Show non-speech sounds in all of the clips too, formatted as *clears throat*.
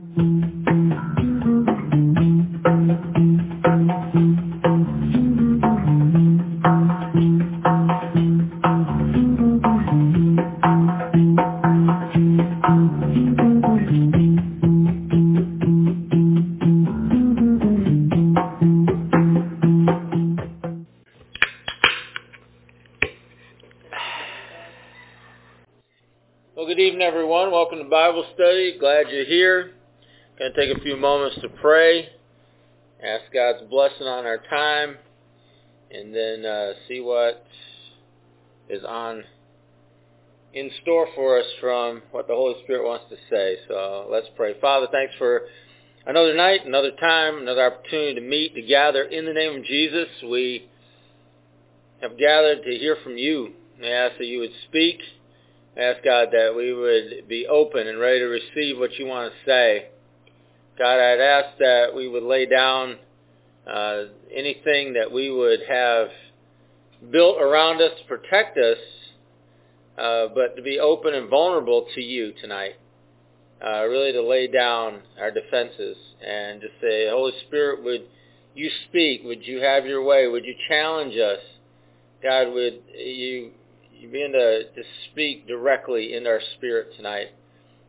Well, good evening, everyone. Welcome to Bible study. Glad you're here. Take a few moments to pray, ask God's blessing on our time, and then uh, see what is on in store for us from what the Holy Spirit wants to say. So let's pray. Father, thanks for another night, another time, another opportunity to meet, to gather in the name of Jesus. We have gathered to hear from you. I ask that you would speak. I ask God that we would be open and ready to receive what you want to say. God, I'd ask that we would lay down uh, anything that we would have built around us to protect us, uh, but to be open and vulnerable to you tonight. Uh, really to lay down our defenses and to say, Holy Spirit, would you speak? Would you have your way? Would you challenge us? God, would you, you begin to, to speak directly in our spirit tonight?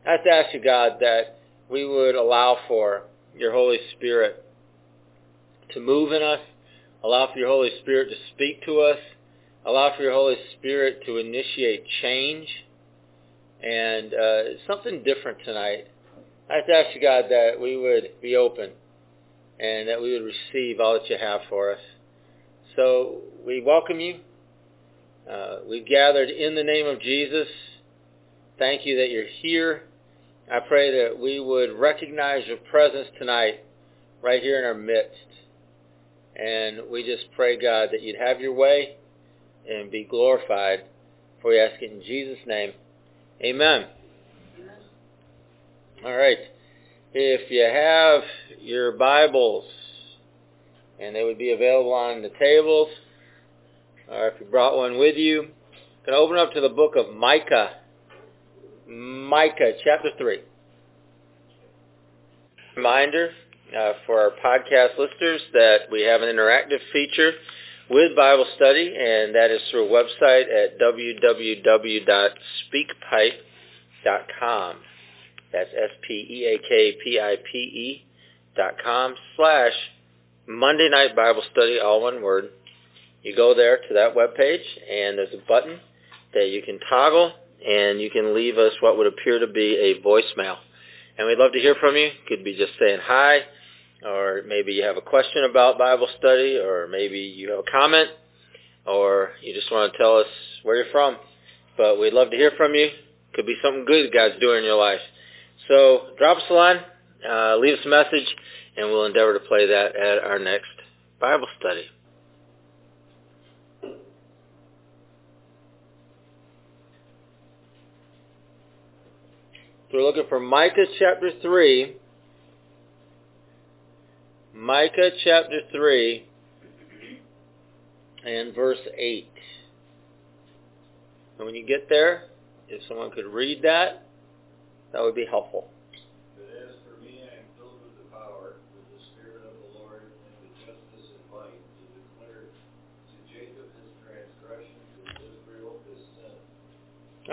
I have to ask you, God, that we would allow for your Holy Spirit to move in us, allow for your Holy Spirit to speak to us, allow for your Holy Spirit to initiate change, and uh, something different tonight. I to ask you, God, that we would be open and that we would receive all that you have for us. So we welcome you. Uh, we've gathered in the name of Jesus. Thank you that you're here. I pray that we would recognize your presence tonight right here in our midst. And we just pray, God, that you'd have your way and be glorified. For we ask it in Jesus' name. Amen. All right. If you have your Bibles, and they would be available on the tables, or if you brought one with you, you can open up to the book of Micah. Micah chapter 3. Reminder uh, for our podcast listeners that we have an interactive feature with Bible study, and that is through a website at www.speakpipe.com. That's S-P-E-A-K-P-I-P-E dot com slash Monday Night Bible Study, all one word. You go there to that web page, and there's a button that you can toggle, and you can leave us what would appear to be a voicemail. And we'd love to hear from you. Could be just saying hi, or maybe you have a question about Bible study, or maybe you have a comment, or you just want to tell us where you're from. But we'd love to hear from you. Could be something good God's doing in your life. So drop us a line, uh, leave us a message, and we'll endeavor to play that at our next Bible study. So we're looking for Micah chapter 3. Micah chapter 3 and verse 8. And when you get there, if someone could read that, that would be helpful. But as for me, I am filled with the power, with the Spirit of the Lord, and with justice and might, to declare to Jacob his transgression, to Israel his sin.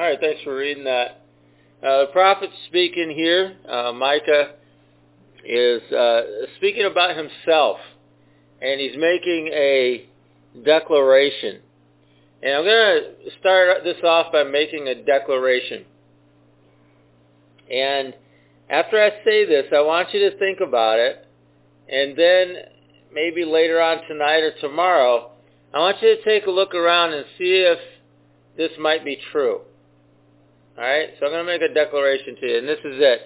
All right, thanks for reading that. Uh, the prophet's speaking here. Uh, Micah is uh, speaking about himself, and he's making a declaration. And I'm going to start this off by making a declaration. And after I say this, I want you to think about it, and then maybe later on tonight or tomorrow, I want you to take a look around and see if this might be true. All right? So I'm going to make a declaration to you, and this is it.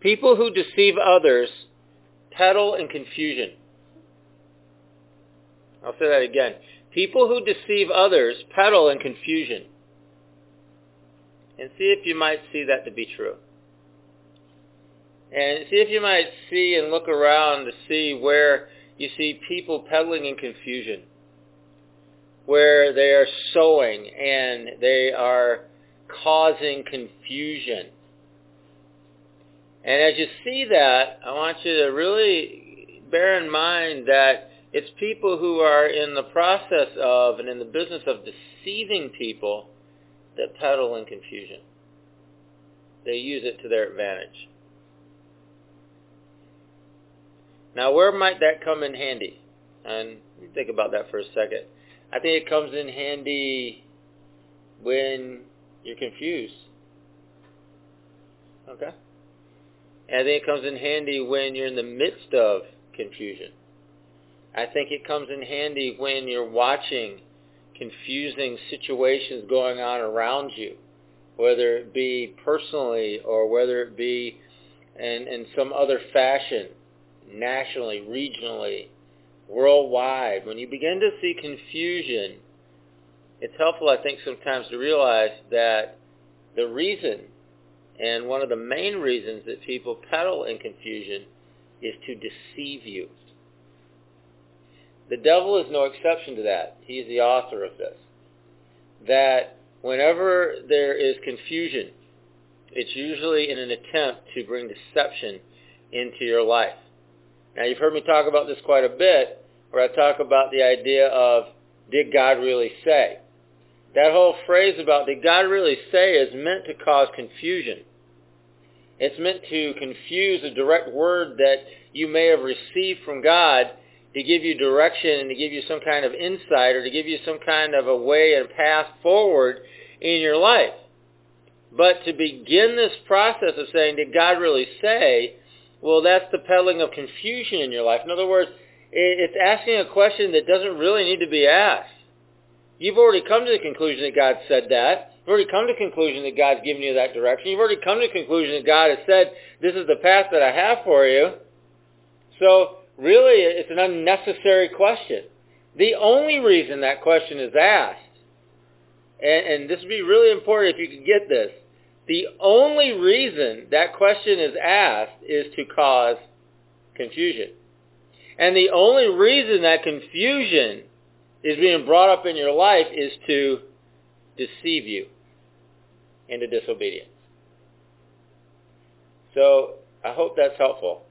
People who deceive others peddle in confusion. I'll say that again. People who deceive others peddle in confusion. And see if you might see that to be true. And see if you might see and look around to see where you see people peddling in confusion. Where they are sowing and they are causing confusion. And as you see that, I want you to really bear in mind that it's people who are in the process of and in the business of deceiving people that peddle in confusion. They use it to their advantage. Now, where might that come in handy? And think about that for a second. I think it comes in handy when you're confused. Okay? And I think it comes in handy when you're in the midst of confusion. I think it comes in handy when you're watching confusing situations going on around you, whether it be personally or whether it be in, in some other fashion, nationally, regionally, worldwide. When you begin to see confusion, it's helpful, I think, sometimes to realize that the reason and one of the main reasons that people peddle in confusion is to deceive you. The devil is no exception to that. He's the author of this. That whenever there is confusion, it's usually in an attempt to bring deception into your life. Now you've heard me talk about this quite a bit, where I talk about the idea of, did God really say? That whole phrase about did God really say is meant to cause confusion. It's meant to confuse a direct word that you may have received from God to give you direction and to give you some kind of insight or to give you some kind of a way and path forward in your life. But to begin this process of saying, did God really say, well, that's the peddling of confusion in your life. In other words, it's asking a question that doesn't really need to be asked. You've already come to the conclusion that God said that. You've already come to the conclusion that God's given you that direction. You've already come to the conclusion that God has said, this is the path that I have for you. So really, it's an unnecessary question. The only reason that question is asked, and, and this would be really important if you could get this, the only reason that question is asked is to cause confusion. And the only reason that confusion is being brought up in your life is to deceive you into disobedience. So I hope that's helpful.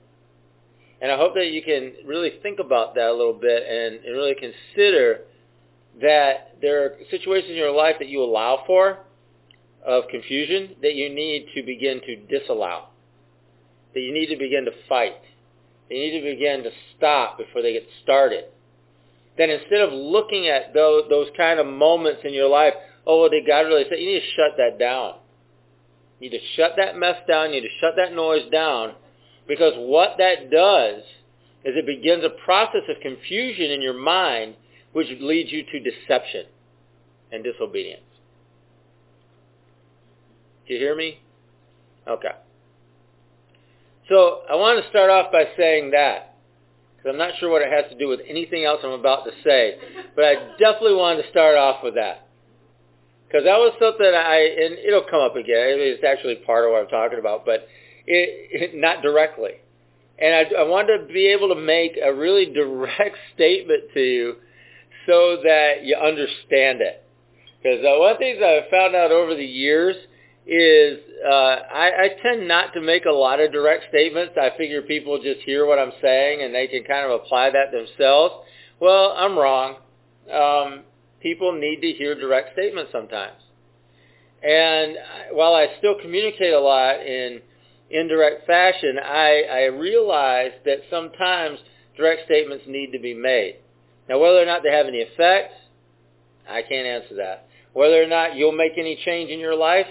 And I hope that you can really think about that a little bit and, and really consider that there are situations in your life that you allow for of confusion that you need to begin to disallow, that you need to begin to fight, that you need to begin to stop before they get started. Then instead of looking at those, those kind of moments in your life, oh, well, did God really say, you need to shut that down. You need to shut that mess down. You need to shut that noise down because what that does is it begins a process of confusion in your mind which leads you to deception and disobedience. Do you hear me? Okay. So I want to start off by saying that, because I'm not sure what it has to do with anything else I'm about to say, but I definitely wanted to start off with that. Because that was something I, and it'll come up again. It's actually part of what I'm talking about, but it, it, not directly. And I, I wanted to be able to make a really *laughs* direct statement to you so that you understand it. Because uh, one of the things I've found out over the years is uh, I, I tend not to make a lot of direct statements. I figure people just hear what I'm saying and they can kind of apply that themselves. Well, I'm wrong. Um, people need to hear direct statements sometimes. And while I still communicate a lot in indirect fashion, I, I realize that sometimes direct statements need to be made. Now, whether or not they have any effect, I can't answer that. Whether or not you'll make any change in your life,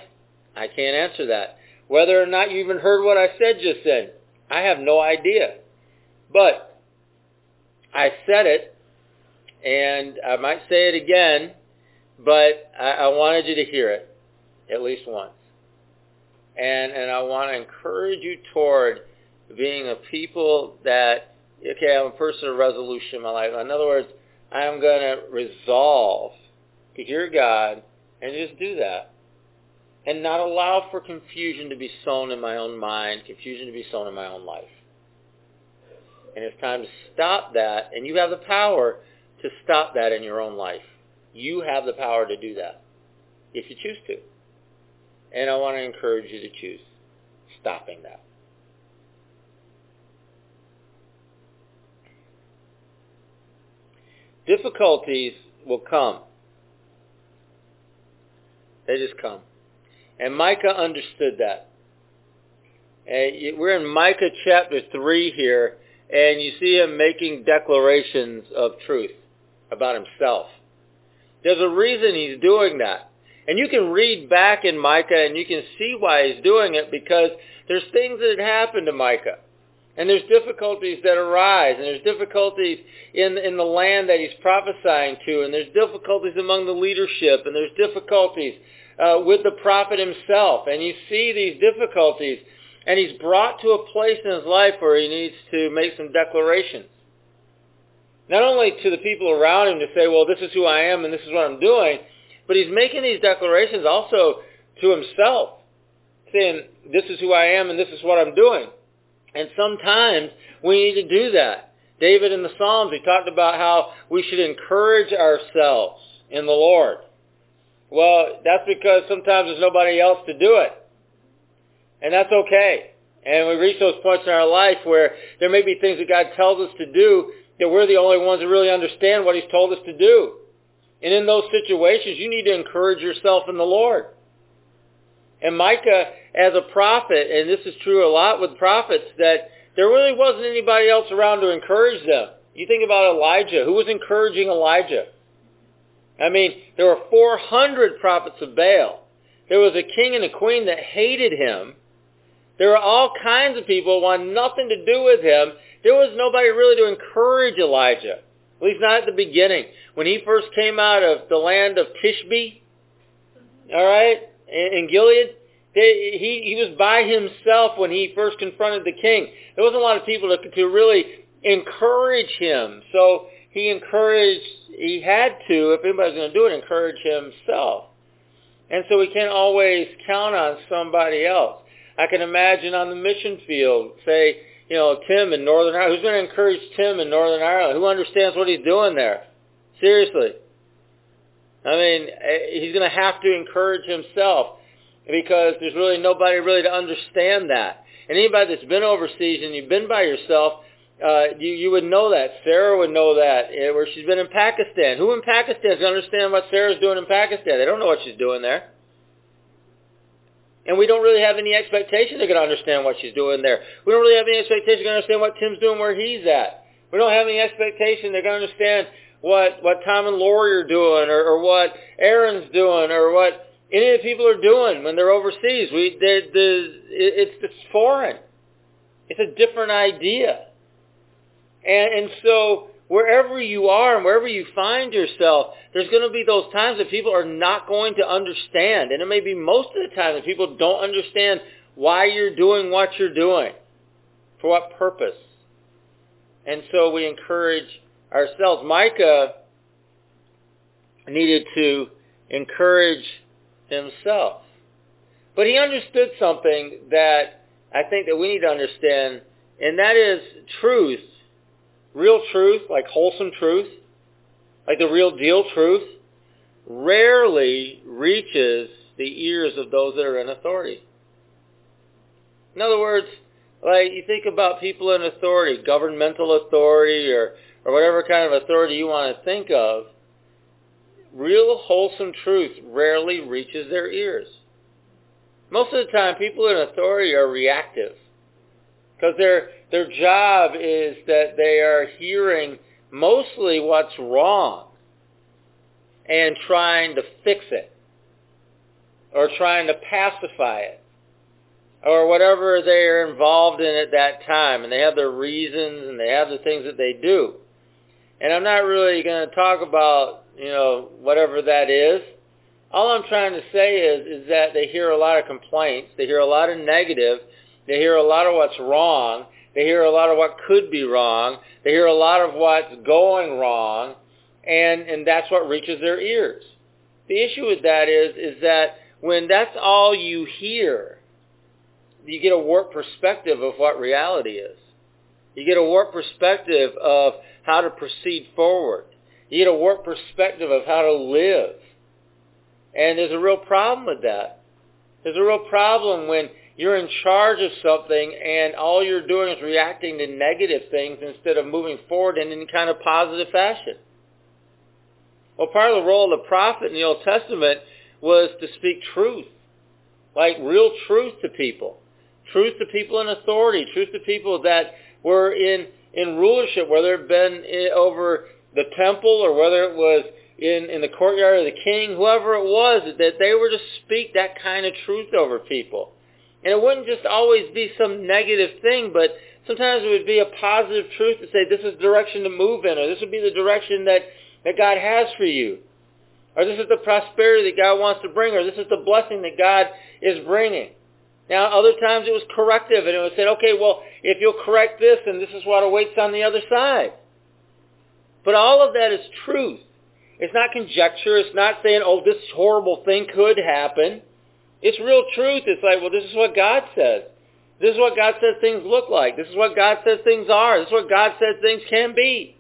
I can't answer that. Whether or not you even heard what I said just then, I have no idea. But I said it, and I might say it again, but I, I wanted you to hear it at least once. And, and I want to encourage you toward being a people that, okay, I'm a person of resolution in my life. In other words, I'm going to resolve to hear God and just do that and not allow for confusion to be sown in my own mind, confusion to be sown in my own life. And it's time to stop that, and you have the power to stop that in your own life. You have the power to do that if you choose to. And I want to encourage you to choose stopping that. Difficulties will come. They just come. And Micah understood that. And we're in Micah chapter 3 here, and you see him making declarations of truth about himself. There's a reason he's doing that. And you can read back in Micah and you can see why he's doing it because there's things that happen to Micah. And there's difficulties that arise, and there's difficulties in, in the land that he's prophesying to, and there's difficulties among the leadership, and there's difficulties uh, with the prophet himself. And you see these difficulties, and he's brought to a place in his life where he needs to make some declarations. Not only to the people around him to say, well, this is who I am and this is what I'm doing, but he's making these declarations also to himself, saying, this is who I am and this is what I'm doing. And sometimes we need to do that. David in the Psalms, he talked about how we should encourage ourselves in the Lord. Well, that's because sometimes there's nobody else to do it. And that's okay. And we reach those points in our life where there may be things that God tells us to do that we're the only ones that really understand what he's told us to do. And in those situations, you need to encourage yourself in the Lord. And Micah, as a prophet, and this is true a lot with prophets, that there really wasn't anybody else around to encourage them. You think about Elijah. Who was encouraging Elijah? I mean, there were 400 prophets of Baal. There was a king and a queen that hated him. There were all kinds of people who wanted nothing to do with him. There was nobody really to encourage Elijah. At least not at the beginning. When he first came out of the land of Tishbe, all right, in Gilead, he, he was by himself when he first confronted the king. There wasn't a lot of people to, to really encourage him. So he encouraged, he had to, if anybody's going to do it, encourage himself. And so we can't always count on somebody else. I can imagine on the mission field, say, you know, Tim in Northern Ireland. Who's going to encourage Tim in Northern Ireland? Who understands what he's doing there? Seriously. I mean, eh, he's going to have to encourage himself because there's really nobody really to understand that. And anybody that's been overseas and you've been by yourself, uh, you, you would know that. Sarah would know that, uh, where she's been in Pakistan. Who in Pakistan is going to understand what Sarah's doing in Pakistan? They don't know what she's doing there. And we don't really have any expectation they're going to understand what she's doing there. We don't really have any expectation they're going to understand what Tim's doing where he's at. We don't have any expectation they're going to understand what, what Tom and Lori are doing or, or what Aaron's doing or what any of the people are doing when they're overseas. We, they're, they're, it's, it's foreign. It's a different idea. And, and so wherever you are and wherever you find yourself, there's going to be those times that people are not going to understand. And it may be most of the time that people don't understand why you're doing what you're doing, for what purpose. And so we encourage ourselves. Micah needed to encourage himself. But he understood something that I think that we need to understand, and that is truth. Real truth, like wholesome truth, like the real deal truth, rarely reaches the ears of those that are in authority. In other words, like you think about people in authority, governmental authority or, or whatever kind of authority you want to think of, real wholesome truth rarely reaches their ears. Most of the time, people in authority are reactive because their their job is that they are hearing mostly what's wrong and trying to fix it or trying to pacify it or whatever they're involved in at that time and they have their reasons and they have the things that they do. And I'm not really going to talk about you know, whatever that is. All I'm trying to say is, is that they hear a lot of complaints. They hear a lot of negative. They hear a lot of what's wrong. They hear a lot of what could be wrong. They hear a lot of what's going wrong. And, and that's what reaches their ears. The issue with that is, is that when that's all you hear, you get a warped perspective of what reality is. You get a warped perspective of how to proceed forward. You get a warped perspective of how to live. And there's a real problem with that. There's a real problem when you're in charge of something and all you're doing is reacting to negative things instead of moving forward in any kind of positive fashion. Well, part of the role of the prophet in the Old Testament was to speak truth, like real truth to people. Truth to people in authority, truth to people that were in, in rulership, whether it been eh, over the temple or whether it was in, in the courtyard of the king, whoever it was, that they were to speak that kind of truth over people. And it wouldn't just always be some negative thing, but sometimes it would be a positive truth to say this is the direction to move in, or this would be the direction that, that God has for you. Or this is the prosperity that God wants to bring, or this is the blessing that God is bringing. Now, other times it was corrective, and it would say, okay, well, if you'll correct this, then this is what awaits on the other side. But all of that is truth. It's not conjecture. It's not saying, oh, this horrible thing could happen. It's real truth. It's like, well, this is what God says. This is what God says things look like. This is what God says things are. This is what God says things can be.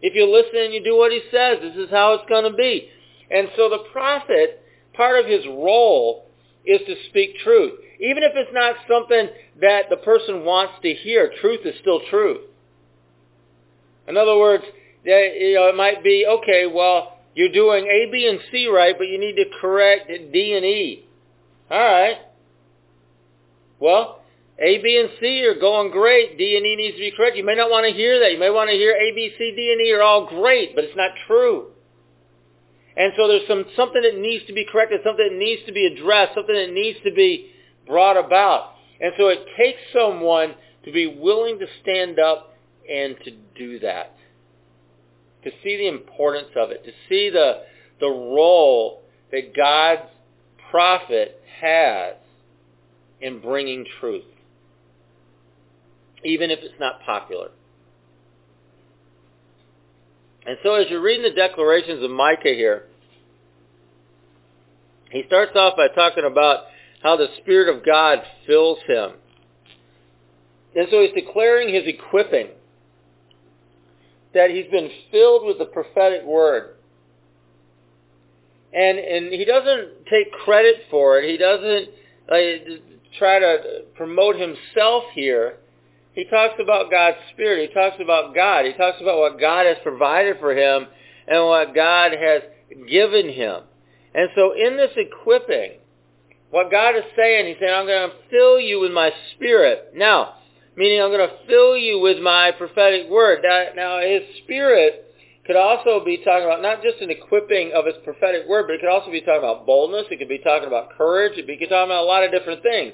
If you listen and you do what he says, this is how it's going to be. And so the prophet, part of his role is to speak truth. Even if it's not something that the person wants to hear, truth is still truth. In other words, it might be, okay, well, you're doing A, B, and C right, but you need to correct D and E. All right. Well, A, B, and C are going great. D and E needs to be correct. You may not want to hear that. You may want to hear A, B, C, D, and E are all great, but it's not true. And so there's some something that needs to be corrected, something that needs to be addressed, something that needs to be brought about. And so it takes someone to be willing to stand up and to do that to see the importance of it, to see the, the role that God's prophet has in bringing truth, even if it's not popular. And so as you're reading the declarations of Micah here, he starts off by talking about how the Spirit of God fills him. And so he's declaring his equipping that he's been filled with the prophetic word. And, and he doesn't take credit for it. He doesn't uh, try to promote himself here. He talks about God's Spirit. He talks about God. He talks about what God has provided for him and what God has given him. And so in this equipping, what God is saying, he's saying, I'm going to fill you with my Spirit. Now, meaning I'm going to fill you with my prophetic word. Now his spirit could also be talking about not just an equipping of his prophetic word, but it could also be talking about boldness. It could be talking about courage. It could be talking about a lot of different things.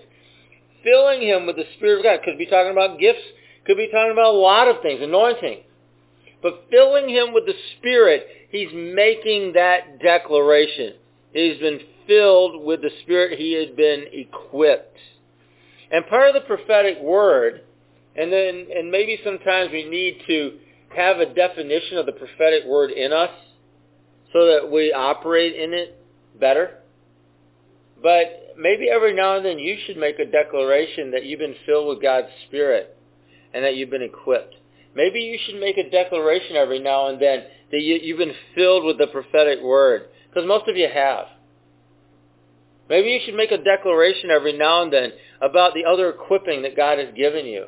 Filling him with the Spirit of God could be talking about gifts. Could be talking about a lot of things, anointing. But filling him with the Spirit, he's making that declaration. He's been filled with the Spirit. He had been equipped. And part of the prophetic word and then, and maybe sometimes we need to have a definition of the prophetic word in us so that we operate in it better. But maybe every now and then you should make a declaration that you've been filled with God's Spirit and that you've been equipped. Maybe you should make a declaration every now and then that you, you've been filled with the prophetic word, because most of you have. Maybe you should make a declaration every now and then about the other equipping that God has given you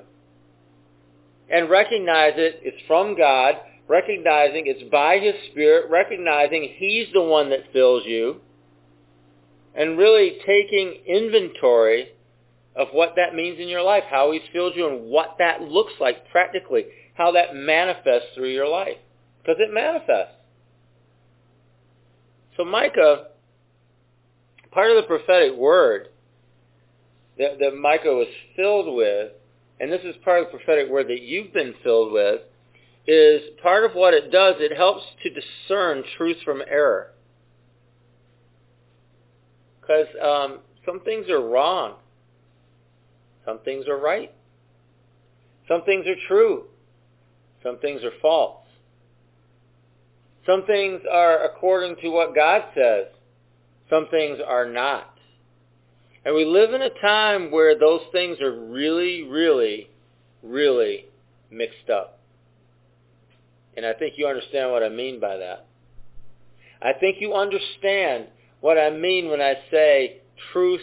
and recognize it, it's from God, recognizing it's by his Spirit, recognizing he's the one that fills you, and really taking inventory of what that means in your life, how he's filled you, and what that looks like practically, how that manifests through your life. Because it manifests. So Micah, part of the prophetic word that, that Micah was filled with and this is part of the prophetic word that you've been filled with, is part of what it does, it helps to discern truth from error. Because um, some things are wrong. Some things are right. Some things are true. Some things are false. Some things are according to what God says. Some things are not. And we live in a time where those things are really, really, really mixed up. And I think you understand what I mean by that. I think you understand what I mean when I say truth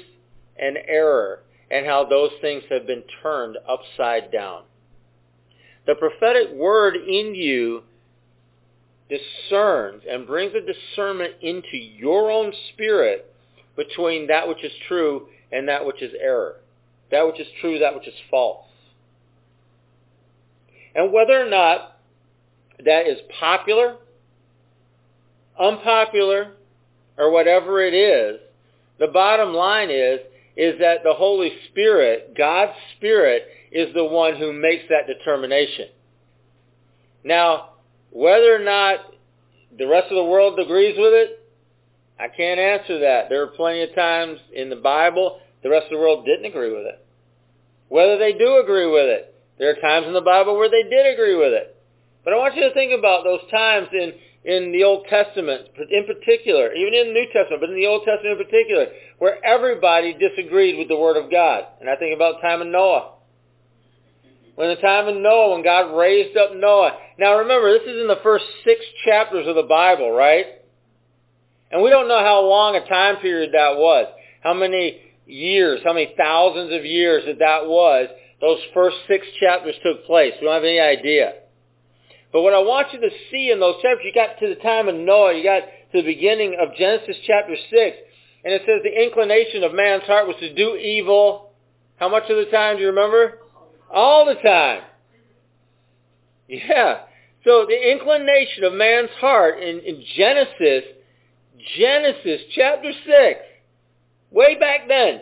and error and how those things have been turned upside down. The prophetic word in you discerns and brings a discernment into your own spirit between that which is true and that which is error. That which is true, that which is false. And whether or not that is popular, unpopular, or whatever it is, the bottom line is, is that the Holy Spirit, God's Spirit, is the one who makes that determination. Now, whether or not the rest of the world agrees with it, I can't answer that. There are plenty of times in the Bible the rest of the world didn't agree with it. Whether they do agree with it, there are times in the Bible where they did agree with it. But I want you to think about those times in, in the Old Testament in particular, even in the New Testament, but in the Old Testament in particular, where everybody disagreed with the Word of God. And I think about the time of Noah. When the time of Noah, when God raised up Noah. Now remember, this is in the first six chapters of the Bible, right? And we don't know how long a time period that was. How many years, how many thousands of years that that was. Those first six chapters took place. We don't have any idea. But what I want you to see in those chapters, you got to the time of Noah, you got to the beginning of Genesis chapter 6, and it says the inclination of man's heart was to do evil. How much of the time do you remember? All the time. Yeah. So the inclination of man's heart in, in Genesis, Genesis chapter 6, way back then,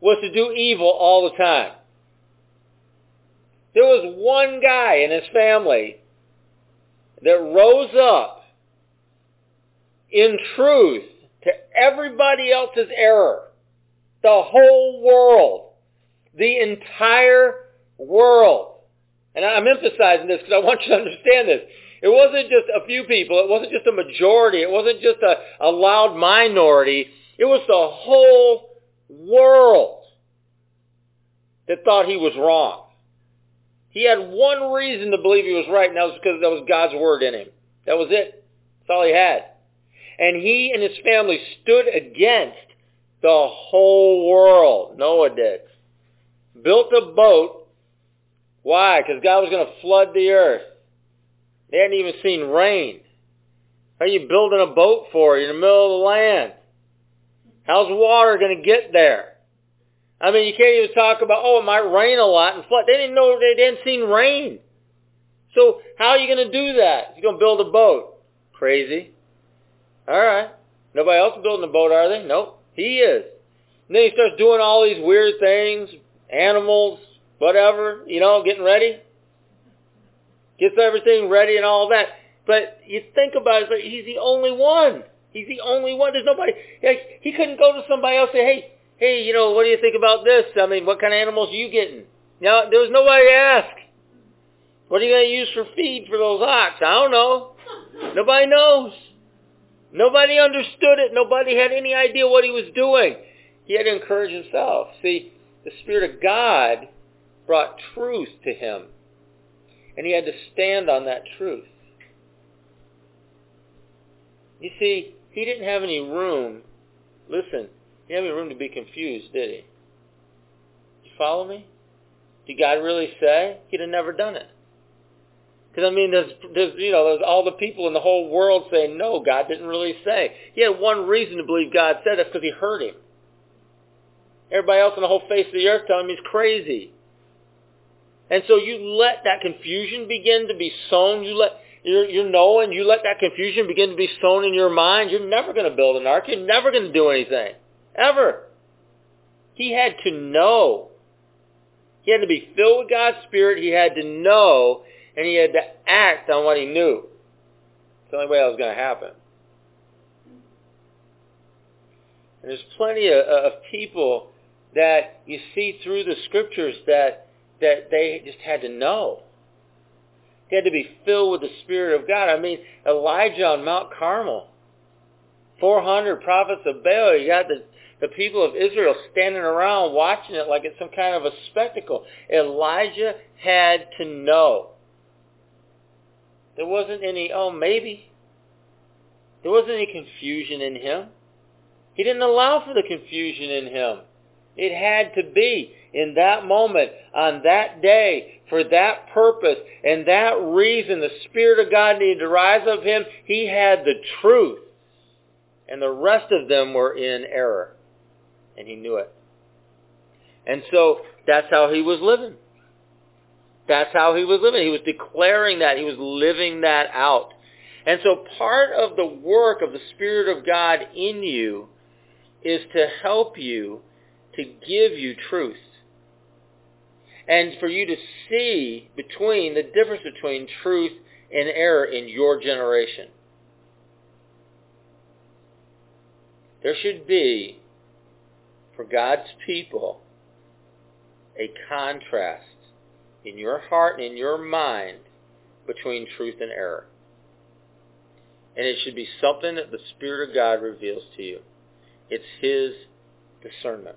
was to do evil all the time. There was one guy in his family that rose up in truth to everybody else's error. The whole world. The entire world. And I'm emphasizing this because I want you to understand this. It wasn't just a few people. It wasn't just a majority. It wasn't just a, a loud minority. It was the whole world that thought he was wrong. He had one reason to believe he was right, and that was because that was God's word in him. That was it. That's all he had. And he and his family stood against the whole world. Noah did. Built a boat. Why? Because God was going to flood the earth. They hadn't even seen rain. How are you building a boat for? You're in the middle of the land. How's water going to get there? I mean, you can't even talk about, oh, it might rain a lot and flood. They didn't know, they hadn't seen rain. So how are you going to do that? You're going to build a boat. Crazy. All right. Nobody else building a boat, are they? Nope. He is. And then he starts doing all these weird things, animals, whatever, you know, getting ready. Gets everything ready and all that. But you think about it, like he's the only one. He's the only one. There's nobody. He couldn't go to somebody else and say, hey, hey, you know, what do you think about this? I mean, what kind of animals are you getting? Now, there was nobody to ask. What are you going to use for feed for those ox? I don't know. Nobody knows. Nobody understood it. Nobody had any idea what he was doing. He had to encourage himself. See, the Spirit of God brought truth to him. And he had to stand on that truth. You see, he didn't have any room. Listen, he didn't have any room to be confused, did he? You follow me? Did God really say? He'd have never done it. Because I mean, there's, there's, you know, there's all the people in the whole world saying, no, God didn't really say. He had one reason to believe God said it because he heard him. Everybody else on the whole face of the earth telling him he's crazy. And so you let that confusion begin to be sown. You let you're, you're knowing, you let that confusion begin to be sown in your mind. You're never going to build an ark. You're never going to do anything. Ever. He had to know. He had to be filled with God's Spirit. He had to know, and he had to act on what he knew. It's the only way that was going to happen. And there's plenty of, of people that you see through the scriptures that that they just had to know. They had to be filled with the Spirit of God. I mean, Elijah on Mount Carmel, 400 prophets of Baal. You got the the people of Israel standing around watching it like it's some kind of a spectacle. Elijah had to know. There wasn't any, oh, maybe. There wasn't any confusion in him. He didn't allow for the confusion in him. It had to be in that moment, on that day, for that purpose, and that reason the Spirit of God needed to rise of him. He had the truth. And the rest of them were in error. And he knew it. And so that's how he was living. That's how he was living. He was declaring that. He was living that out. And so part of the work of the Spirit of God in you is to help you to give you truth. And for you to see between the difference between truth and error in your generation. There should be, for God's people, a contrast in your heart and in your mind between truth and error. And it should be something that the Spirit of God reveals to you. It's His discernment.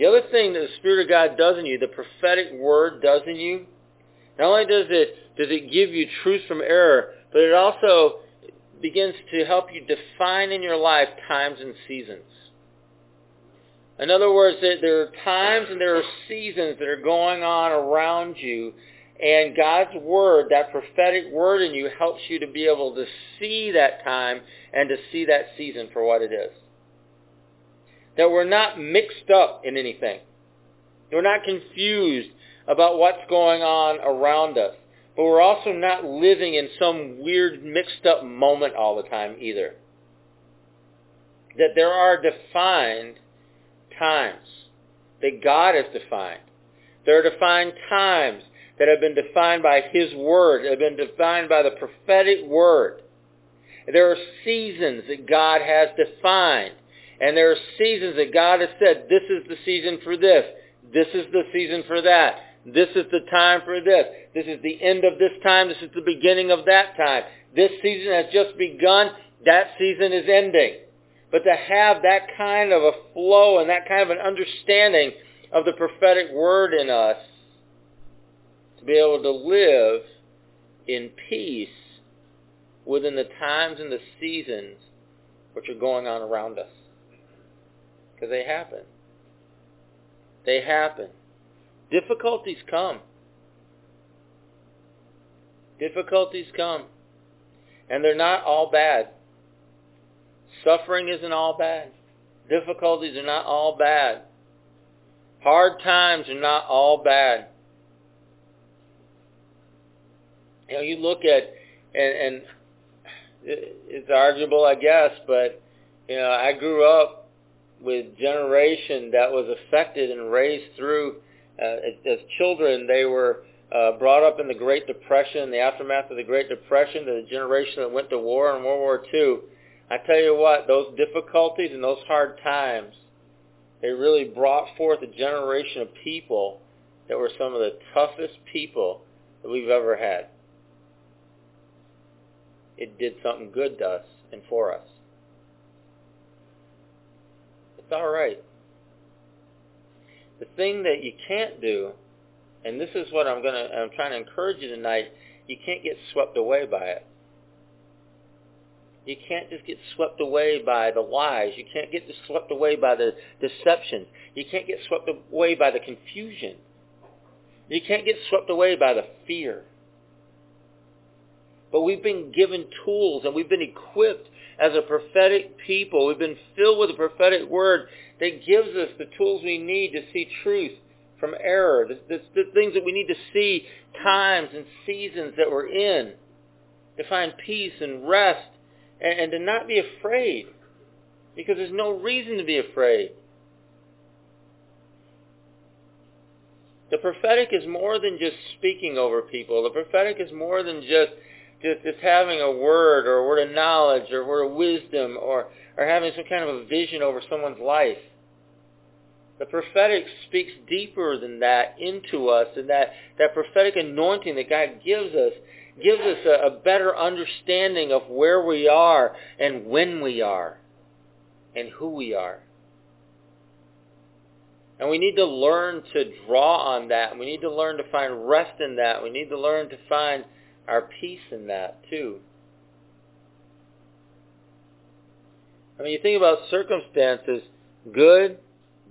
The other thing that the Spirit of God does in you, the prophetic word does in you, not only does it, does it give you truth from error, but it also begins to help you define in your life times and seasons. In other words, there are times and there are seasons that are going on around you, and God's word, that prophetic word in you, helps you to be able to see that time and to see that season for what it is. That we're not mixed up in anything. We're not confused about what's going on around us. But we're also not living in some weird mixed up moment all the time either. That there are defined times that God has defined. There are defined times that have been defined by His Word, have been defined by the prophetic Word. There are seasons that God has defined. And there are seasons that God has said, this is the season for this. This is the season for that. This is the time for this. This is the end of this time. This is the beginning of that time. This season has just begun. That season is ending. But to have that kind of a flow and that kind of an understanding of the prophetic word in us, to be able to live in peace within the times and the seasons which are going on around us. Because they happen. They happen. Difficulties come. Difficulties come. And they're not all bad. Suffering isn't all bad. Difficulties are not all bad. Hard times are not all bad. You know, you look at, and, and it's arguable, I guess, but, you know, I grew up with generation that was affected and raised through uh, as children, they were uh, brought up in the Great Depression, the aftermath of the Great Depression, the generation that went to war in World War II. I tell you what, those difficulties and those hard times, they really brought forth a generation of people that were some of the toughest people that we've ever had. It did something good to us and for us. It's all right. The thing that you can't do, and this is what I'm gonna I'm trying to encourage you tonight, you can't get swept away by it. You can't just get swept away by the lies. You can't get swept away by the deception. You can't get swept away by the confusion. You can't get swept away by the fear. But we've been given tools and we've been equipped as a prophetic people. We've been filled with a prophetic word that gives us the tools we need to see truth from error, the, the, the things that we need to see times and seasons that we're in, to find peace and rest, and, and to not be afraid, because there's no reason to be afraid. The prophetic is more than just speaking over people. The prophetic is more than just just, just having a word or a word of knowledge or a word of wisdom or, or having some kind of a vision over someone's life. The prophetic speaks deeper than that into us, and that, that prophetic anointing that God gives us gives us a, a better understanding of where we are and when we are and who we are. And we need to learn to draw on that. We need to learn to find rest in that. We need to learn to find our peace in that too. I mean, you think about circumstances good,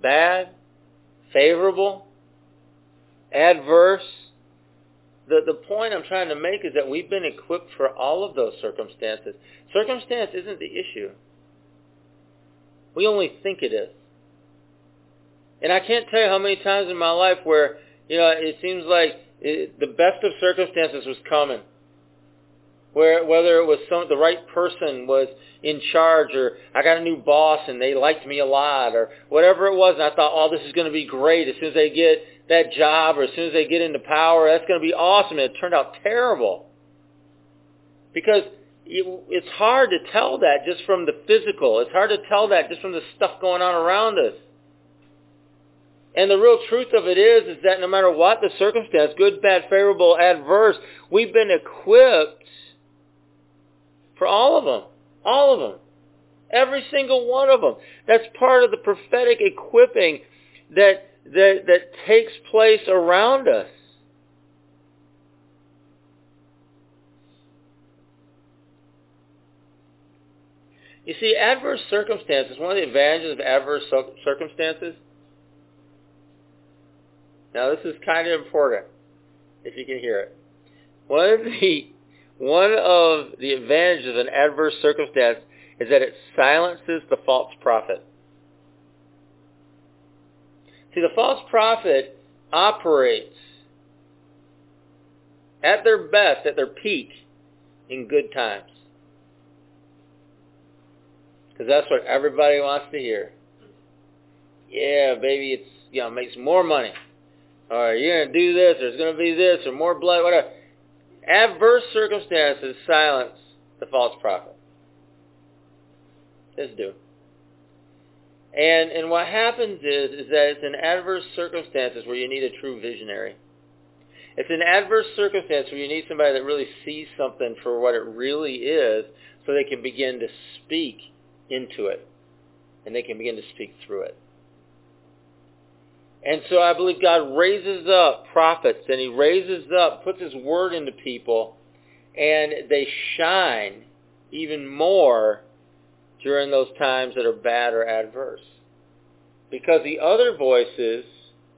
bad, favorable, adverse. The, the point I'm trying to make is that we've been equipped for all of those circumstances. Circumstance isn't the issue. We only think it is. And I can't tell you how many times in my life where, you know, it seems like it, the best of circumstances was coming where whether it was some the right person was in charge or I got a new boss and they liked me a lot or whatever it was and I thought, oh, this is going to be great as soon as they get that job or as soon as they get into power, that's going to be awesome. And it turned out terrible because it's hard to tell that just from the physical. It's hard to tell that just from the stuff going on around us. And the real truth of it is, is that no matter what the circumstance, good, bad, favorable, adverse, we've been equipped for all of them. All of them. Every single one of them. That's part of the prophetic equipping that, that, that takes place around us. You see, adverse circumstances, one of the advantages of adverse circumstances, now this is kind of important, if you can hear it. One of the one of the advantages of an adverse circumstance is that it silences the false prophet. See, the false prophet operates at their best, at their peak, in good times. Because that's what everybody wants to hear. Yeah, baby, it's, you know, makes more money. Or you're going to do this, there's going to be this, or more blood, whatever. Adverse circumstances silence the false prophet. Just do. And and what happens is is that it's in adverse circumstances where you need a true visionary. It's an adverse circumstance where you need somebody that really sees something for what it really is so they can begin to speak into it. And they can begin to speak through it. And so I believe God raises up prophets and he raises up, puts his word into people, and they shine even more during those times that are bad or adverse. Because the other voices,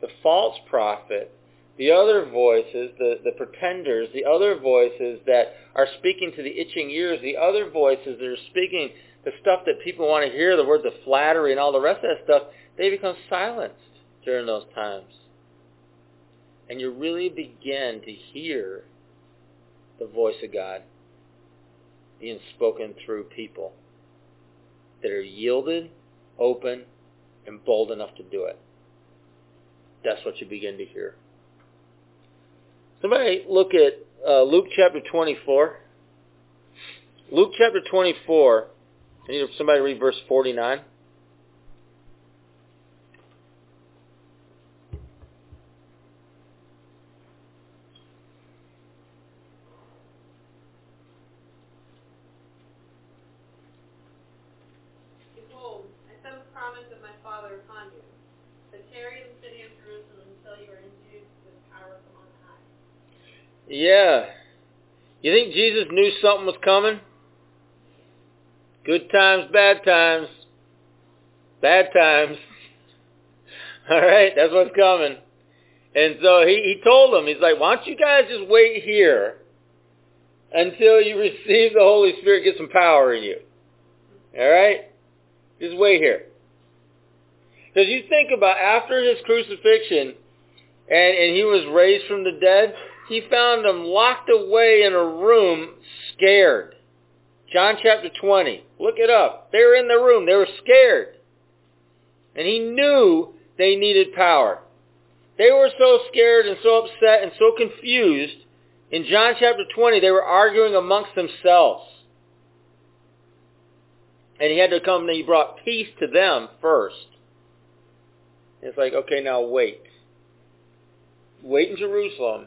the false prophet, the other voices, the, the pretenders, the other voices that are speaking to the itching ears, the other voices that are speaking the stuff that people want to hear, the words of flattery and all the rest of that stuff, they become silenced during those times. And you really begin to hear the voice of God being spoken through people that are yielded, open, and bold enough to do it. That's what you begin to hear. Somebody look at uh, Luke chapter 24. Luke chapter 24. I need somebody to read verse 49. Yeah. You think Jesus knew something was coming? Good times, bad times. Bad times. *laughs* All right, that's what's coming. And so he, he told them, he's like, why don't you guys just wait here until you *laughs* receive the Holy Spirit, get some power in you. All right? Just wait here. Because you think about after his crucifixion and, and he was raised from the dead, he found them locked away in a room, scared. John chapter 20. Look it up. They were in the room. They were scared. And he knew they needed power. They were so scared and so upset and so confused. In John chapter 20, they were arguing amongst themselves. And he had to come and he brought peace to them first. It's like, okay, now wait. Wait in Jerusalem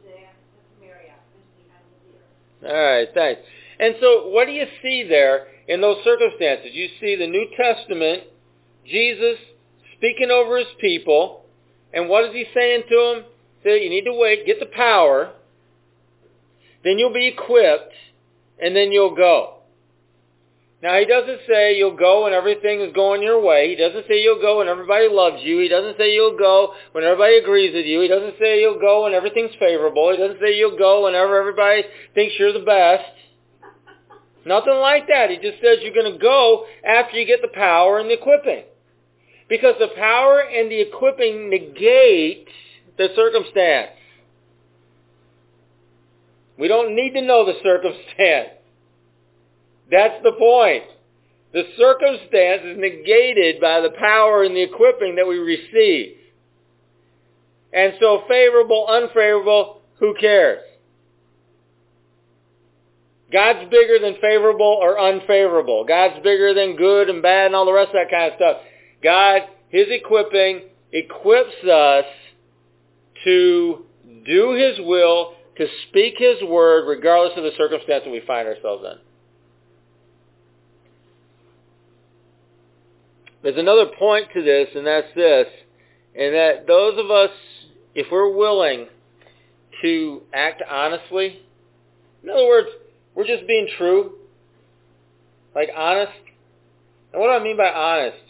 right, thanks. And so what do you see there in those circumstances? You see the New Testament, Jesus speaking over his people, and what is he saying to them? Say, you need to wait, get the power, then you'll be equipped, and then you'll go. Now he doesn't say you'll go when everything is going your way. He doesn't say you'll go when everybody loves you. He doesn't say you'll go when everybody agrees with you. He doesn't say you'll go when everything's favorable. He doesn't say you'll go whenever everybody thinks you're the best. Nothing like that. He just says you're going to go after you get the power and the equipping. Because the power and the equipping negate the circumstance. We don't need to know the *laughs* circumstance. That's the point. The circumstance is negated by the power and the equipping that we receive. And so favorable, unfavorable, who cares? God's bigger than favorable or unfavorable. God's bigger than good and bad and all the rest of that kind of stuff. God, His equipping, equips us to do His will, to speak His word regardless of the circumstance that we find ourselves in. There's another point to this, and that's this, and that those of us, if we're willing to act honestly, in other words, we're just being true, like honest. And what do I mean by honest?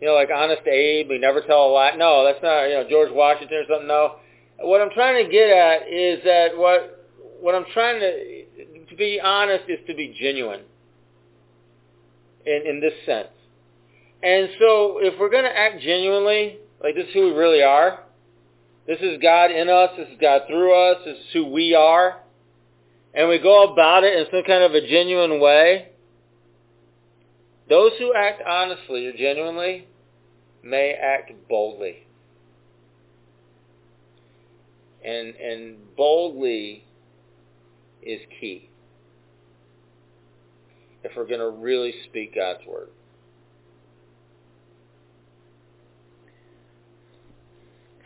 You know, like honest Abe, we never tell a lie. No, that's not, you know, George Washington or something. No. What I'm trying to get at is that what, what I'm trying to, to be honest is to be genuine in, in this sense. And so if we're going to act genuinely, like this is who we really are, this is God in us, this is God through us, this is who we are, and we go about it in some kind of a genuine way, those who act honestly or genuinely may act boldly. And, and boldly is key if we're going to really speak God's word.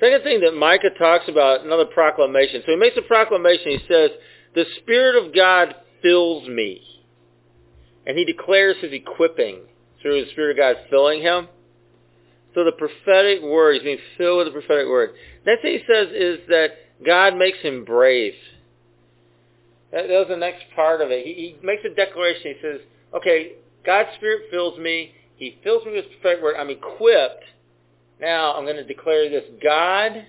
Second thing that Micah talks about, another proclamation. So he makes a proclamation. He says, the Spirit of God fills me. And he declares his equipping through the Spirit of God filling him. So the prophetic word, he's being filled with the prophetic word. Next thing he says is that God makes him brave. That, was the next part of it. He, he makes a declaration. He says, okay, God's Spirit fills me. He fills me with the prophetic word. I'm equipped now I'm going to declare this. God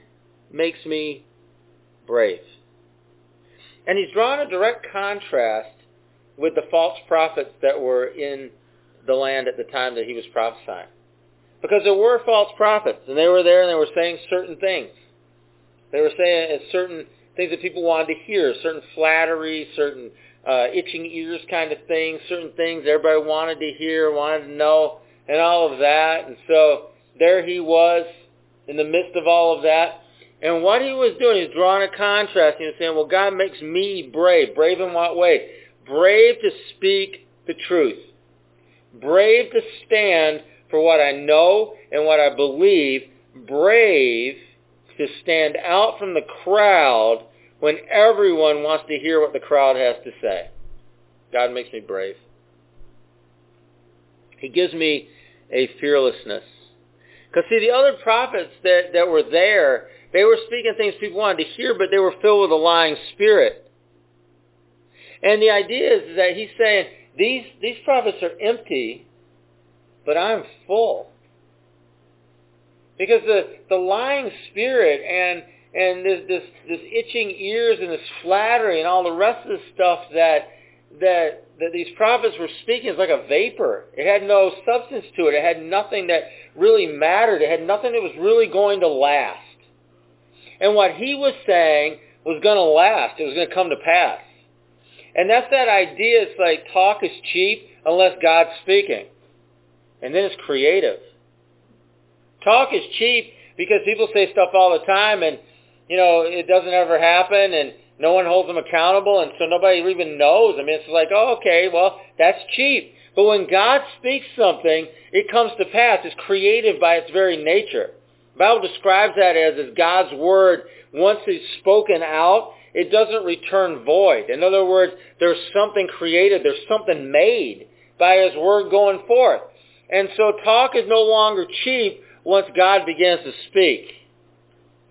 makes me brave. And he's drawn a direct contrast with the false prophets that were in the land at the time that he was prophesying. Because there were false prophets, and they were there and they were saying certain things. They were saying certain things that people wanted to hear, certain flattery, certain uh, itching ears kind of things, certain things everybody wanted to hear, wanted to know, and all of that. And so there he was in the midst of all of that. And what he was doing, he's drawing a contrast. He was saying, well, God makes me brave. Brave in what way? Brave to speak the truth. Brave to stand for what I know and what I believe. Brave to stand out from the crowd when everyone wants to hear what the crowd has to say. God makes me brave. He gives me a fearlessness. Because see, the other prophets that, that were there, they were speaking things people wanted to hear, but they were filled with a lying spirit. And the idea is that he's saying, these, these prophets are empty, but I'm full. Because the, the lying spirit and, and this, this, this itching ears and this flattery and all the rest of the stuff that, that that these prophets were speaking is like a vapor. It had no substance to it. It had nothing that really mattered. It had nothing that was really going to last. And what he was saying was going to last. It was going to come to pass. And that's that idea. It's like talk is cheap unless God's speaking. And then it's creative. Talk is cheap because people say stuff all the time and, you know, it doesn't ever happen and no one holds them accountable, and so nobody even knows. I mean, it's like, oh, okay, well, that's cheap. But when God speaks something, it comes to pass. It's creative by its very nature. The Bible describes that as, as God's word once it's spoken out, it doesn't return void. In other words, there's something created, there's something made by his word going forth. And so talk is no longer cheap once God begins to speak.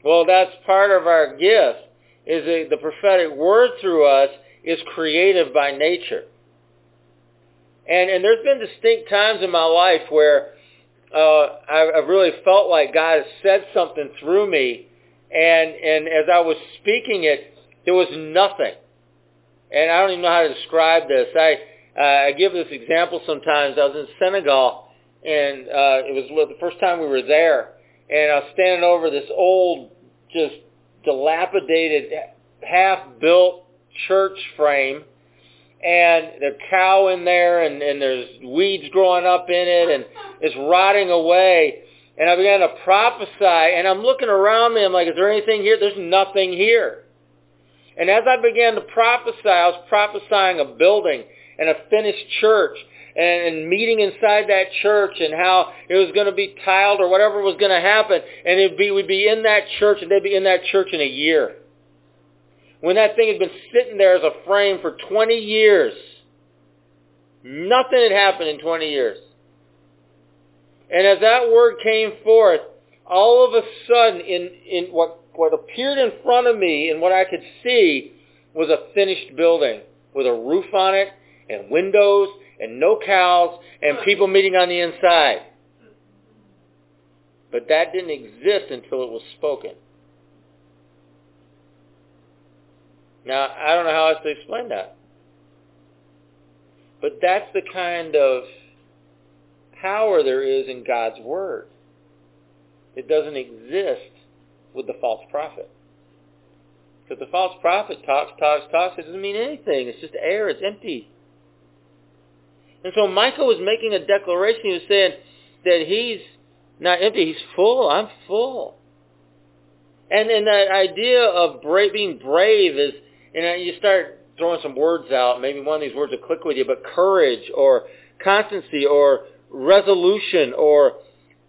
Well, that's part of our gift, is that the prophetic word through us is creative by nature. And, and there's been distinct times in my life where uh, I, I've really felt like God has said something through me, and, and as I was speaking it, there was nothing. And I don't even know how to describe this. I, uh, I give this example sometimes. I was in Senegal, and uh, it was the first time we were there, and I was standing over this old, just dilapidated, half-built church frame, and there's cow in there, and, and there's weeds growing up in it, and it's rotting away. And I began to prophesy, and I'm looking around me. I'm like, is there anything here? There's nothing here. And as I began to prophesy, I was prophesying a building and a finished church and, meeting inside that church and how it was going to be tiled or whatever was going to happen. And it'd be, we'd be in that church and they'd be in that church in a year. When that thing had been sitting there as a frame for 20 years, nothing had happened in 20 years. And as that word came forth, all of a sudden in, in what what appeared in front of me and what I could see was a finished building with a roof on it and windows and no cows and people meeting on the inside. But that didn't exist until it was spoken. Now, I don't know how else to explain that. But that's the kind of power there is in God's Word. It doesn't exist with the false prophet. Because the false prophet talks, talks, talks. It doesn't mean anything. It's just air. It's empty. And so Michael was making a declaration. He was saying that he's not empty. He's full. I'm full. And and that idea of being brave is, and you start throwing some words out. Maybe one of these words will click with you, but courage or constancy or resolution or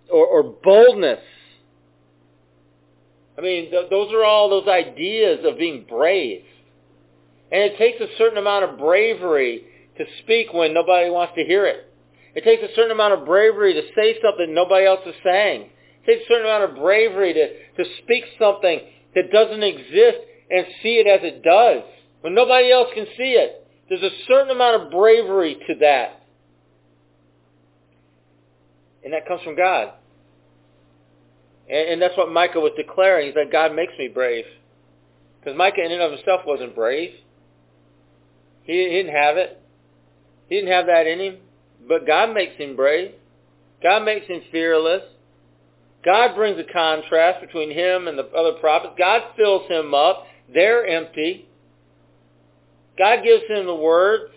or, or boldness I mean, th- those are all those ideas of being brave. And it takes a certain amount of bravery to speak when nobody wants to hear it. It takes a certain amount of bravery to say something nobody else is saying. It takes a certain amount of bravery to, to speak something that doesn't exist and see it as it does when nobody else can see it. There's a certain amount of bravery to that. And that comes from God. And, and that's what Micah was declaring. He said, God makes me brave. Because Micah in and of himself wasn't brave. He, he didn't have it. He didn't have that in him. But God makes him brave. God makes him fearless. God brings a contrast between him and the other prophets. God fills him up. They're empty. God gives him the words.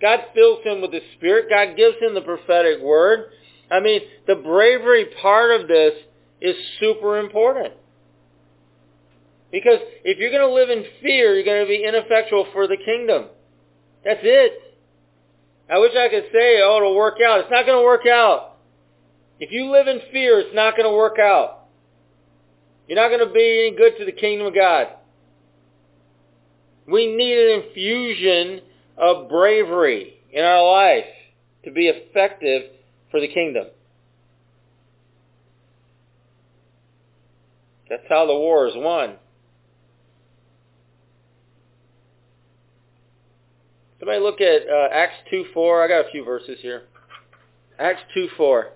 God fills him with the Spirit. God gives him the prophetic word. I mean, the bravery part of this is super important. Because if you're going to live in fear, you're going to be ineffectual for the kingdom. That's it. I wish I could say, oh, it'll work out. It's not going to work out. If you live in fear, it's not going to work out. You're not going to be any good to the kingdom of God. We need an infusion of bravery in our life to be effective for the kingdom. That's how the war is won. Somebody look at uh, Acts 2.4. I got a few verses here. Acts 2.4. *clears throat*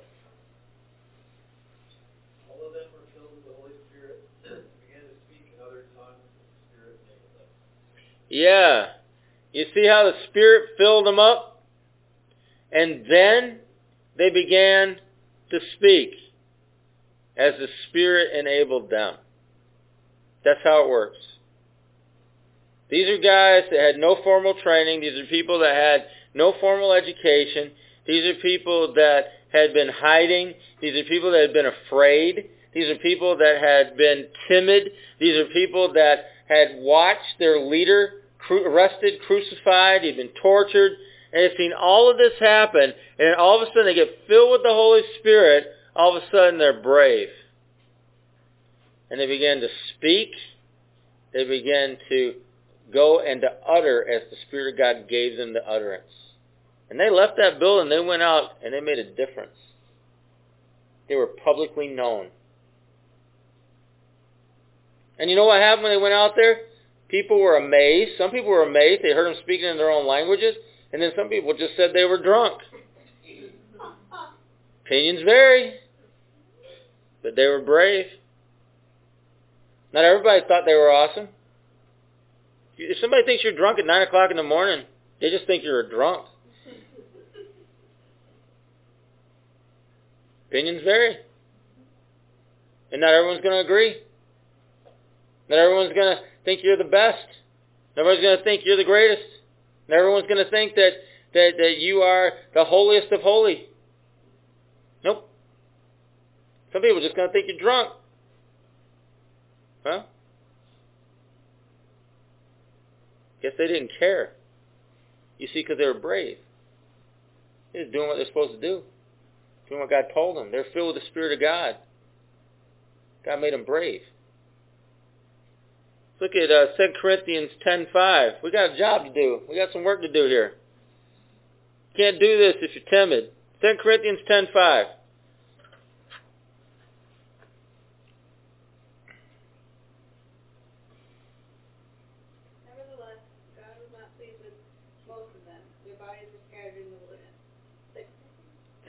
Yeah. You see how the Spirit filled them up? And then they began to speak as the Spirit enabled them. That's how it works. These are guys that had no formal training. These are people that had no formal education. These are people that had been hiding. These are people that had been afraid. These are people that had been timid. These are people that had watched their leader arrested, crucified, he'd been tortured, and had seen all of this happen, and all of a sudden they get filled with the Holy Spirit all of a sudden they're brave. and they begin to speak. They begin to go and to utter as the Spirit of God gave them the utterance. And they left that building, they went out, and they made a difference. They were publicly known. And you know what happened when they went out there? People were amazed. Some people were amazed. They heard them speaking in their own languages. And then some people just said they were drunk. Opinions vary. But they were brave. Not everybody thought they were awesome. If somebody thinks you're drunk at 9 o'clock in the morning, they just think you're a drunk. Opinions vary. And not everyone's going to agree. Not everyone's going to think you're the best. Nobody's going to think you're the greatest. Not everyone's going to think that, that, that you are the holiest of holy. Nope. Some people are just going to think you're drunk. Huh? Guess they didn't care. You see, because they were brave. They're doing what they're supposed to do. Doing what God told them. They're filled with the Spirit of God. God made them brave. Look at uh, 2 Corinthians 10.5. We got a job to do. We got some work to do here. Can't do this if you're timid. 2 Corinthians 10.5.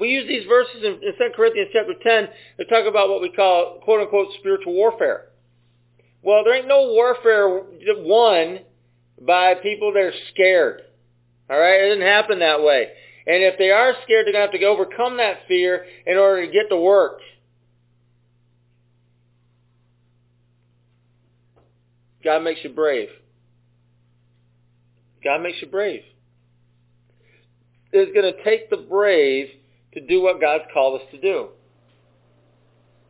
We use these verses in, in 2 Corinthians chapter 10 to talk about what we call, quote unquote, spiritual warfare. Well, there ain't no warfare won by people that are scared. All right? It doesn't happen that way. And if they are scared, they're going to have to overcome that fear in order to get to work. God makes you brave. God makes you brave. It's going to take the brave to do what God's called us to do.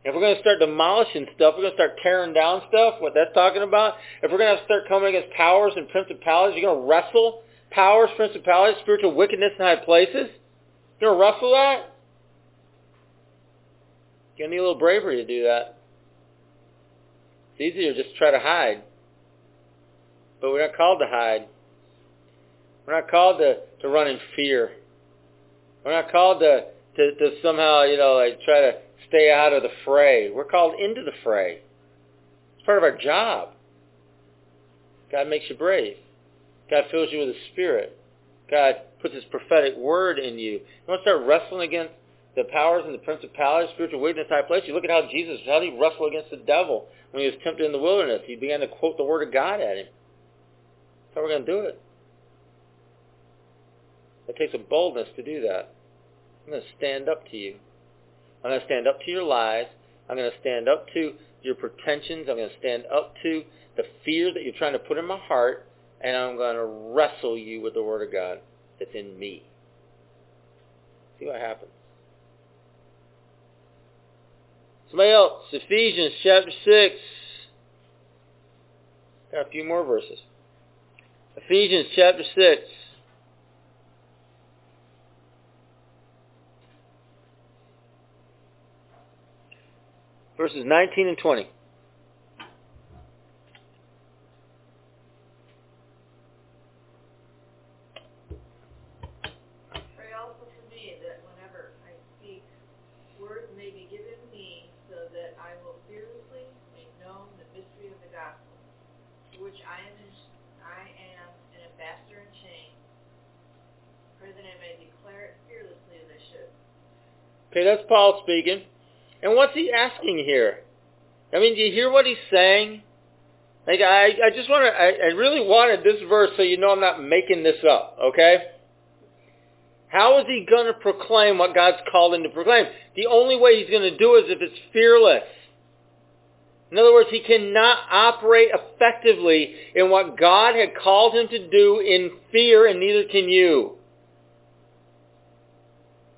If we're going to start demolishing stuff, we're going to start tearing down stuff, what that's talking about. If we're going to start coming against powers and principalities, you're going to wrestle powers, principalities, spiritual wickedness in high places. You're going to wrestle that? You're going to need a little bravery to do that. It's easier to just try to hide. But we're not called to hide. We're not called to, to run in fear. We're not called to, to, to somehow, you know, like try to stay out of the fray. We're called into the fray. It's part of our job. God makes you brave. God fills you with His Spirit. God puts His prophetic word in you. You want to start wrestling against the powers and the principalities, spiritual wickedness high places. You look at how Jesus, how did he wrestle against the devil when he was tempted in the wilderness? He began to quote the word of God at him. That's how we're going to do it. It takes a boldness to do that. I'm going to stand up to you. I'm going to stand up to your lies. I'm going to stand up to your pretensions. I'm going to stand up to the fear that you're trying to put in my heart, and I'm going to wrestle you with the Word of God that's in me. See what happens. Somebody else, Ephesians chapter 6. Got a few more verses. Ephesians chapter 6. Verses 19 and 20. Pray also for me that whenever I speak, words may be given me so that I will fearlessly make known the mystery of the gospel, for which I am, I am an ambassador in chains. Pray that I may declare it fearlessly as I should. Okay, that's Paul speaking. And what's he asking here? I mean, do you hear what he's saying? Like, I, I just want to, I, I really wanted this verse so you know I'm not making this up, okay? How is he going to proclaim what God's called him to proclaim? The only way he's going to do it is if it's fearless. In other words, he cannot operate effectively in what God had called him to do in fear, and neither can you.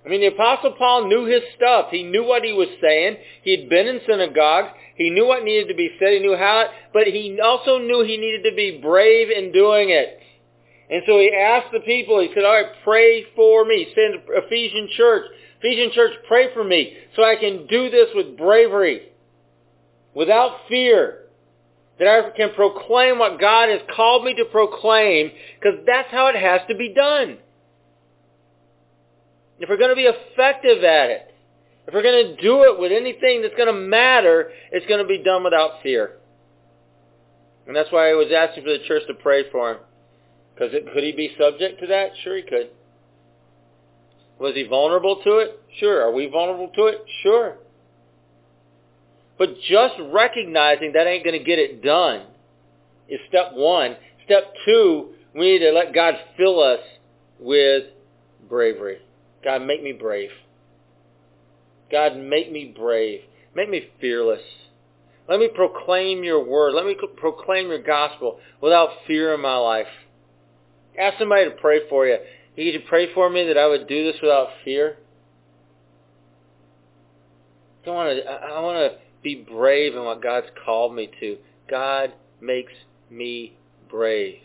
I mean, the Apostle Paul knew his stuff. He knew what he was saying. He had been in synagogues. He knew what needed to be said. He knew how, but he also knew he needed to be brave in doing it. And so he asked the people, he said, all right, pray for me. Send Ephesian church, Ephesian church, pray for me so I can do this with bravery, without fear, that I can proclaim what God has called me to proclaim, because that's how it has to be done. If we're going to be effective at it, if we're going to do it with anything that's going to matter, it's going to be done without fear. And that's why I was asking for the church to pray for him. Because could he be subject to that? Sure he could. Was he vulnerable to it? Sure. Are we vulnerable to it? Sure. But just recognizing that ain't going to get it done is step one. Step two, we need to let God fill us with bravery. God, make me brave. God, make me brave. Make me fearless. Let me proclaim your word. Let me proclaim your gospel without fear in my life. Ask somebody to pray for you. You need to pray for me that I would do this without fear. I want to. I want to be brave in what God's called me to. God makes me brave.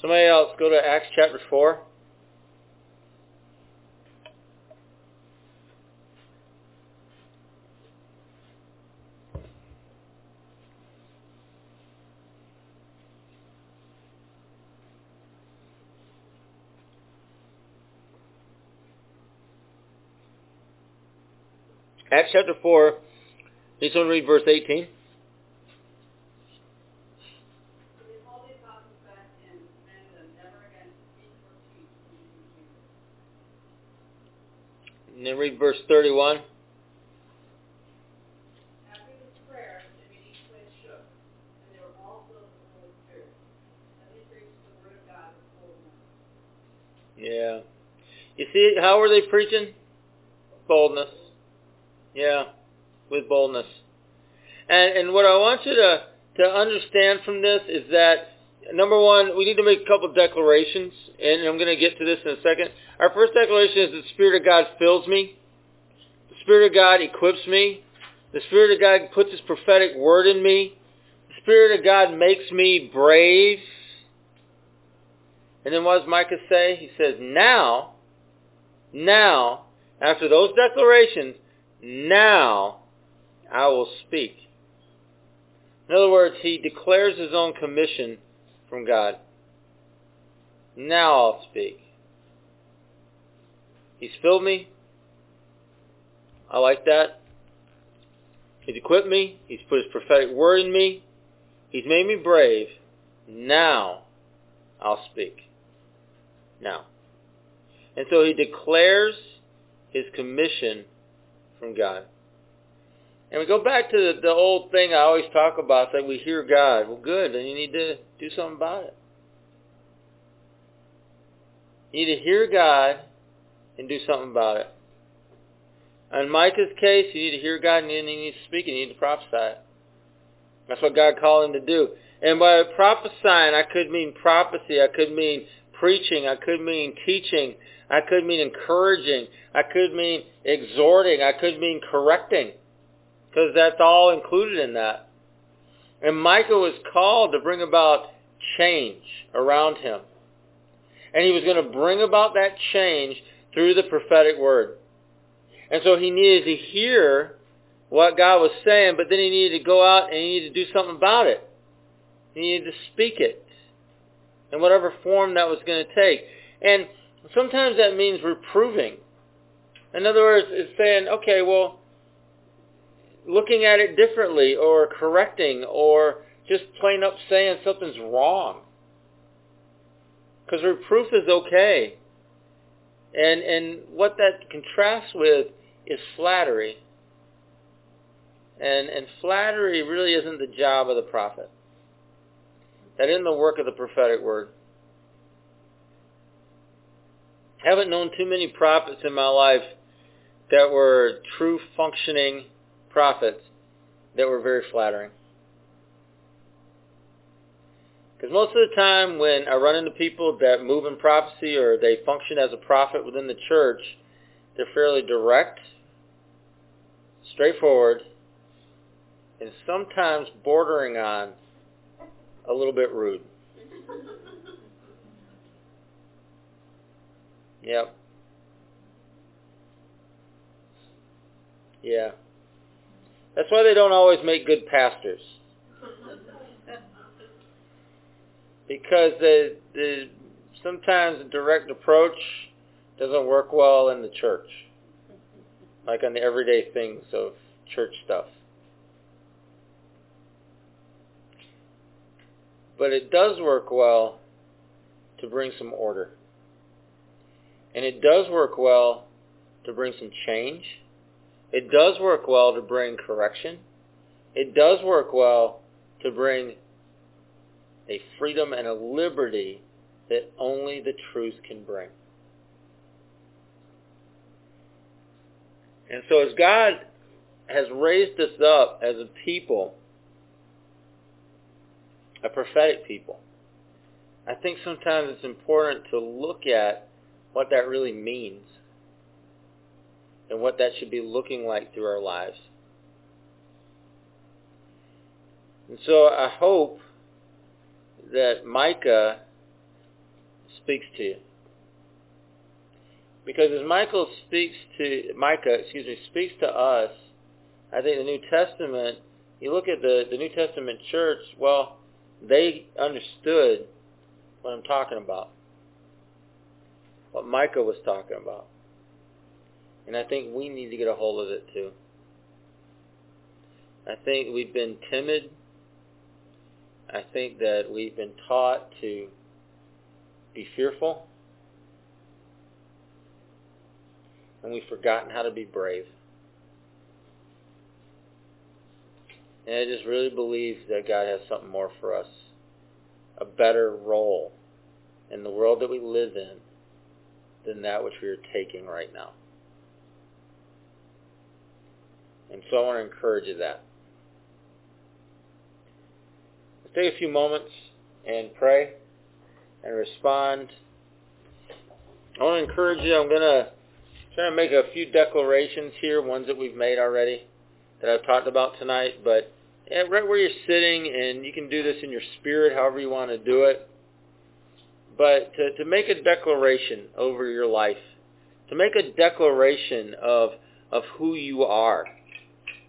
Somebody else, go to Acts chapter 4. Acts chapter 4, need someone read verse 18? And then read verse 31. Yeah. You see, how were they preaching? Boldness. Yeah, with boldness. And and what I want you to to understand from this is that number one, we need to make a couple declarations, and I'm going to get to this in a second. Our first declaration is the Spirit of God fills me. The Spirit of God equips me. The Spirit of God puts His prophetic word in me. The Spirit of God makes me brave. And then what does Micah say? He says, now, now, after those declarations, now I will speak. In other words, he declares his own commission from God. Now I'll speak. He's filled me. I like that. He's equipped me. He's put his prophetic word in me. He's made me brave. Now I'll speak. Now. And so he declares his commission from God. And we go back to the, the old thing I always talk about, that we hear God. Well, good, then you need to do something about it. You need to hear God and do something about it. In Micah's case, you need to hear God and you need to speak and you need to prophesy. That's what God called him to do. And by prophesying, I could mean prophecy. I could mean preaching. I could mean teaching. I could mean encouraging. I could mean exhorting. I could mean correcting. Because that's all included in that. And Micah was called to bring about change around him. And he was going to bring about that change through the prophetic word. And so he needed to hear what God was saying, but then he needed to go out and he needed to do something about it. He needed to speak it in whatever form that was going to take. And sometimes that means reproving. In other words, it's saying, okay, well, looking at it differently or correcting or just plain up saying something's wrong. Because reproof is okay. And, and what that contrasts with is flattery. And, and flattery really isn't the job of the prophet. That isn't the work of the prophetic word. I haven't known too many prophets in my life that were true functioning prophets that were very flattering. Because most of the time when I run into people that move in prophecy or they function as a prophet within the church, they're fairly direct, straightforward, and sometimes bordering on a little bit rude. Yep. Yeah. That's why they don't always make good pastors. Because the, the sometimes the direct approach doesn't work well in the church. Like on the everyday things of church stuff. But it does work well to bring some order. And it does work well to bring some change. It does work well to bring correction. It does work well to bring a freedom and a liberty that only the truth can bring. And so as God has raised us up as a people, a prophetic people, I think sometimes it's important to look at what that really means and what that should be looking like through our lives. And so I hope that Micah speaks to you. Because as Michael speaks to Micah, excuse me, speaks to us, I think the New Testament, you look at the, the New Testament church, well, they understood what I'm talking about. What Micah was talking about. And I think we need to get a hold of it too. I think we've been timid. I think that we've been taught to be fearful. And we've forgotten how to be brave. And I just really believe that God has something more for us. A better role in the world that we live in than that which we are taking right now. And so I want to encourage you that. Let's take a few moments and pray and respond. I want to encourage you. I'm going to try to make a few declarations here, ones that we've made already that I've talked about tonight. But right where you're sitting, and you can do this in your spirit, however you want to do it. But to, to make a declaration over your life, to make a declaration of of who you are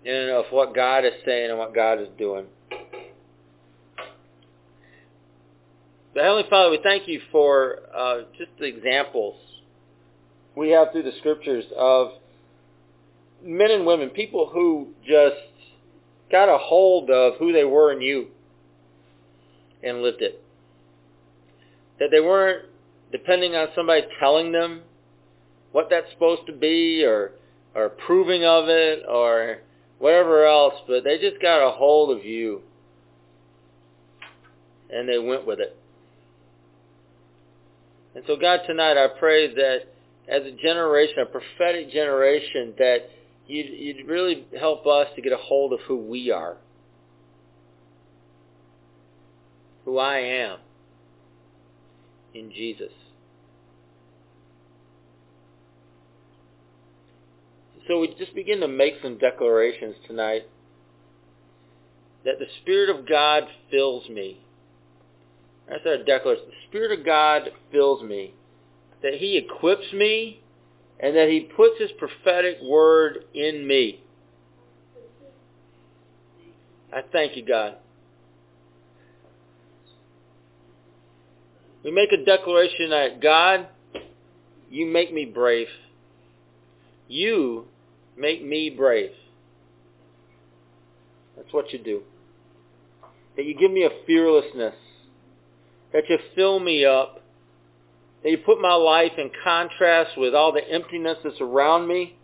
and of what God is saying and what God is doing. But Heavenly Father, we thank you for uh, just the examples we have through the scriptures of men and women, people who just got a hold of who they were in you and lived it. That they weren't depending on somebody telling them what that's supposed to be or or approving of it or whatever else, but they just got a hold of you and they went with it. And so God, tonight I pray that as a generation, a prophetic generation, that you'd, you'd really help us to get a hold of who we are. Who I am in Jesus. So we just begin to make some declarations tonight that the Spirit of God fills me. That's our declaration. The Spirit of God fills me. That He equips me and that He puts His prophetic word in me. I thank you, God. We make a declaration that God, you make me brave. You make me brave. That's what you do. That you give me a fearlessness. That you fill me up. That you put my life in contrast with all the emptiness that's around me.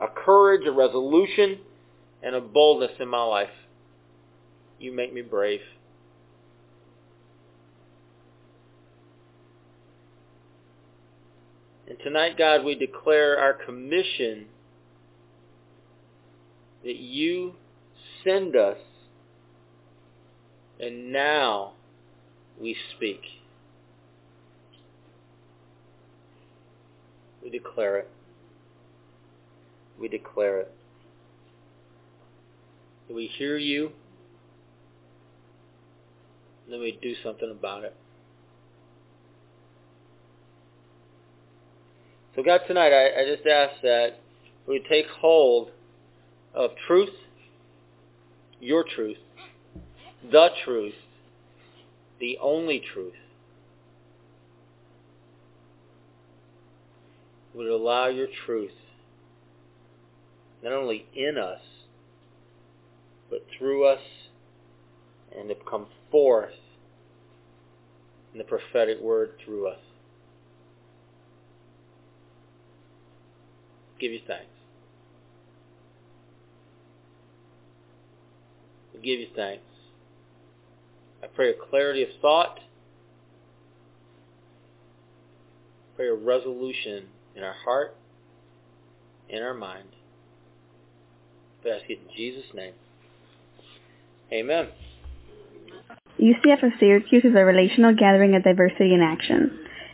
A courage, a resolution, and a boldness in my life. You make me brave. Tonight, God, we declare our commission that you send us, and now we speak. We declare it. We declare it. We hear you, then we do something about it. So God, tonight I, I just ask that we take hold of truth, your truth, the truth, the only truth. Would allow your truth not only in us, but through us and to come forth in the prophetic word through us. Give you thanks. We give you thanks. I pray a clarity of thought. I Pray a resolution in our heart, in our mind. I ask it in Jesus' name. Amen. UCF of Syracuse is a relational gathering of diversity in action.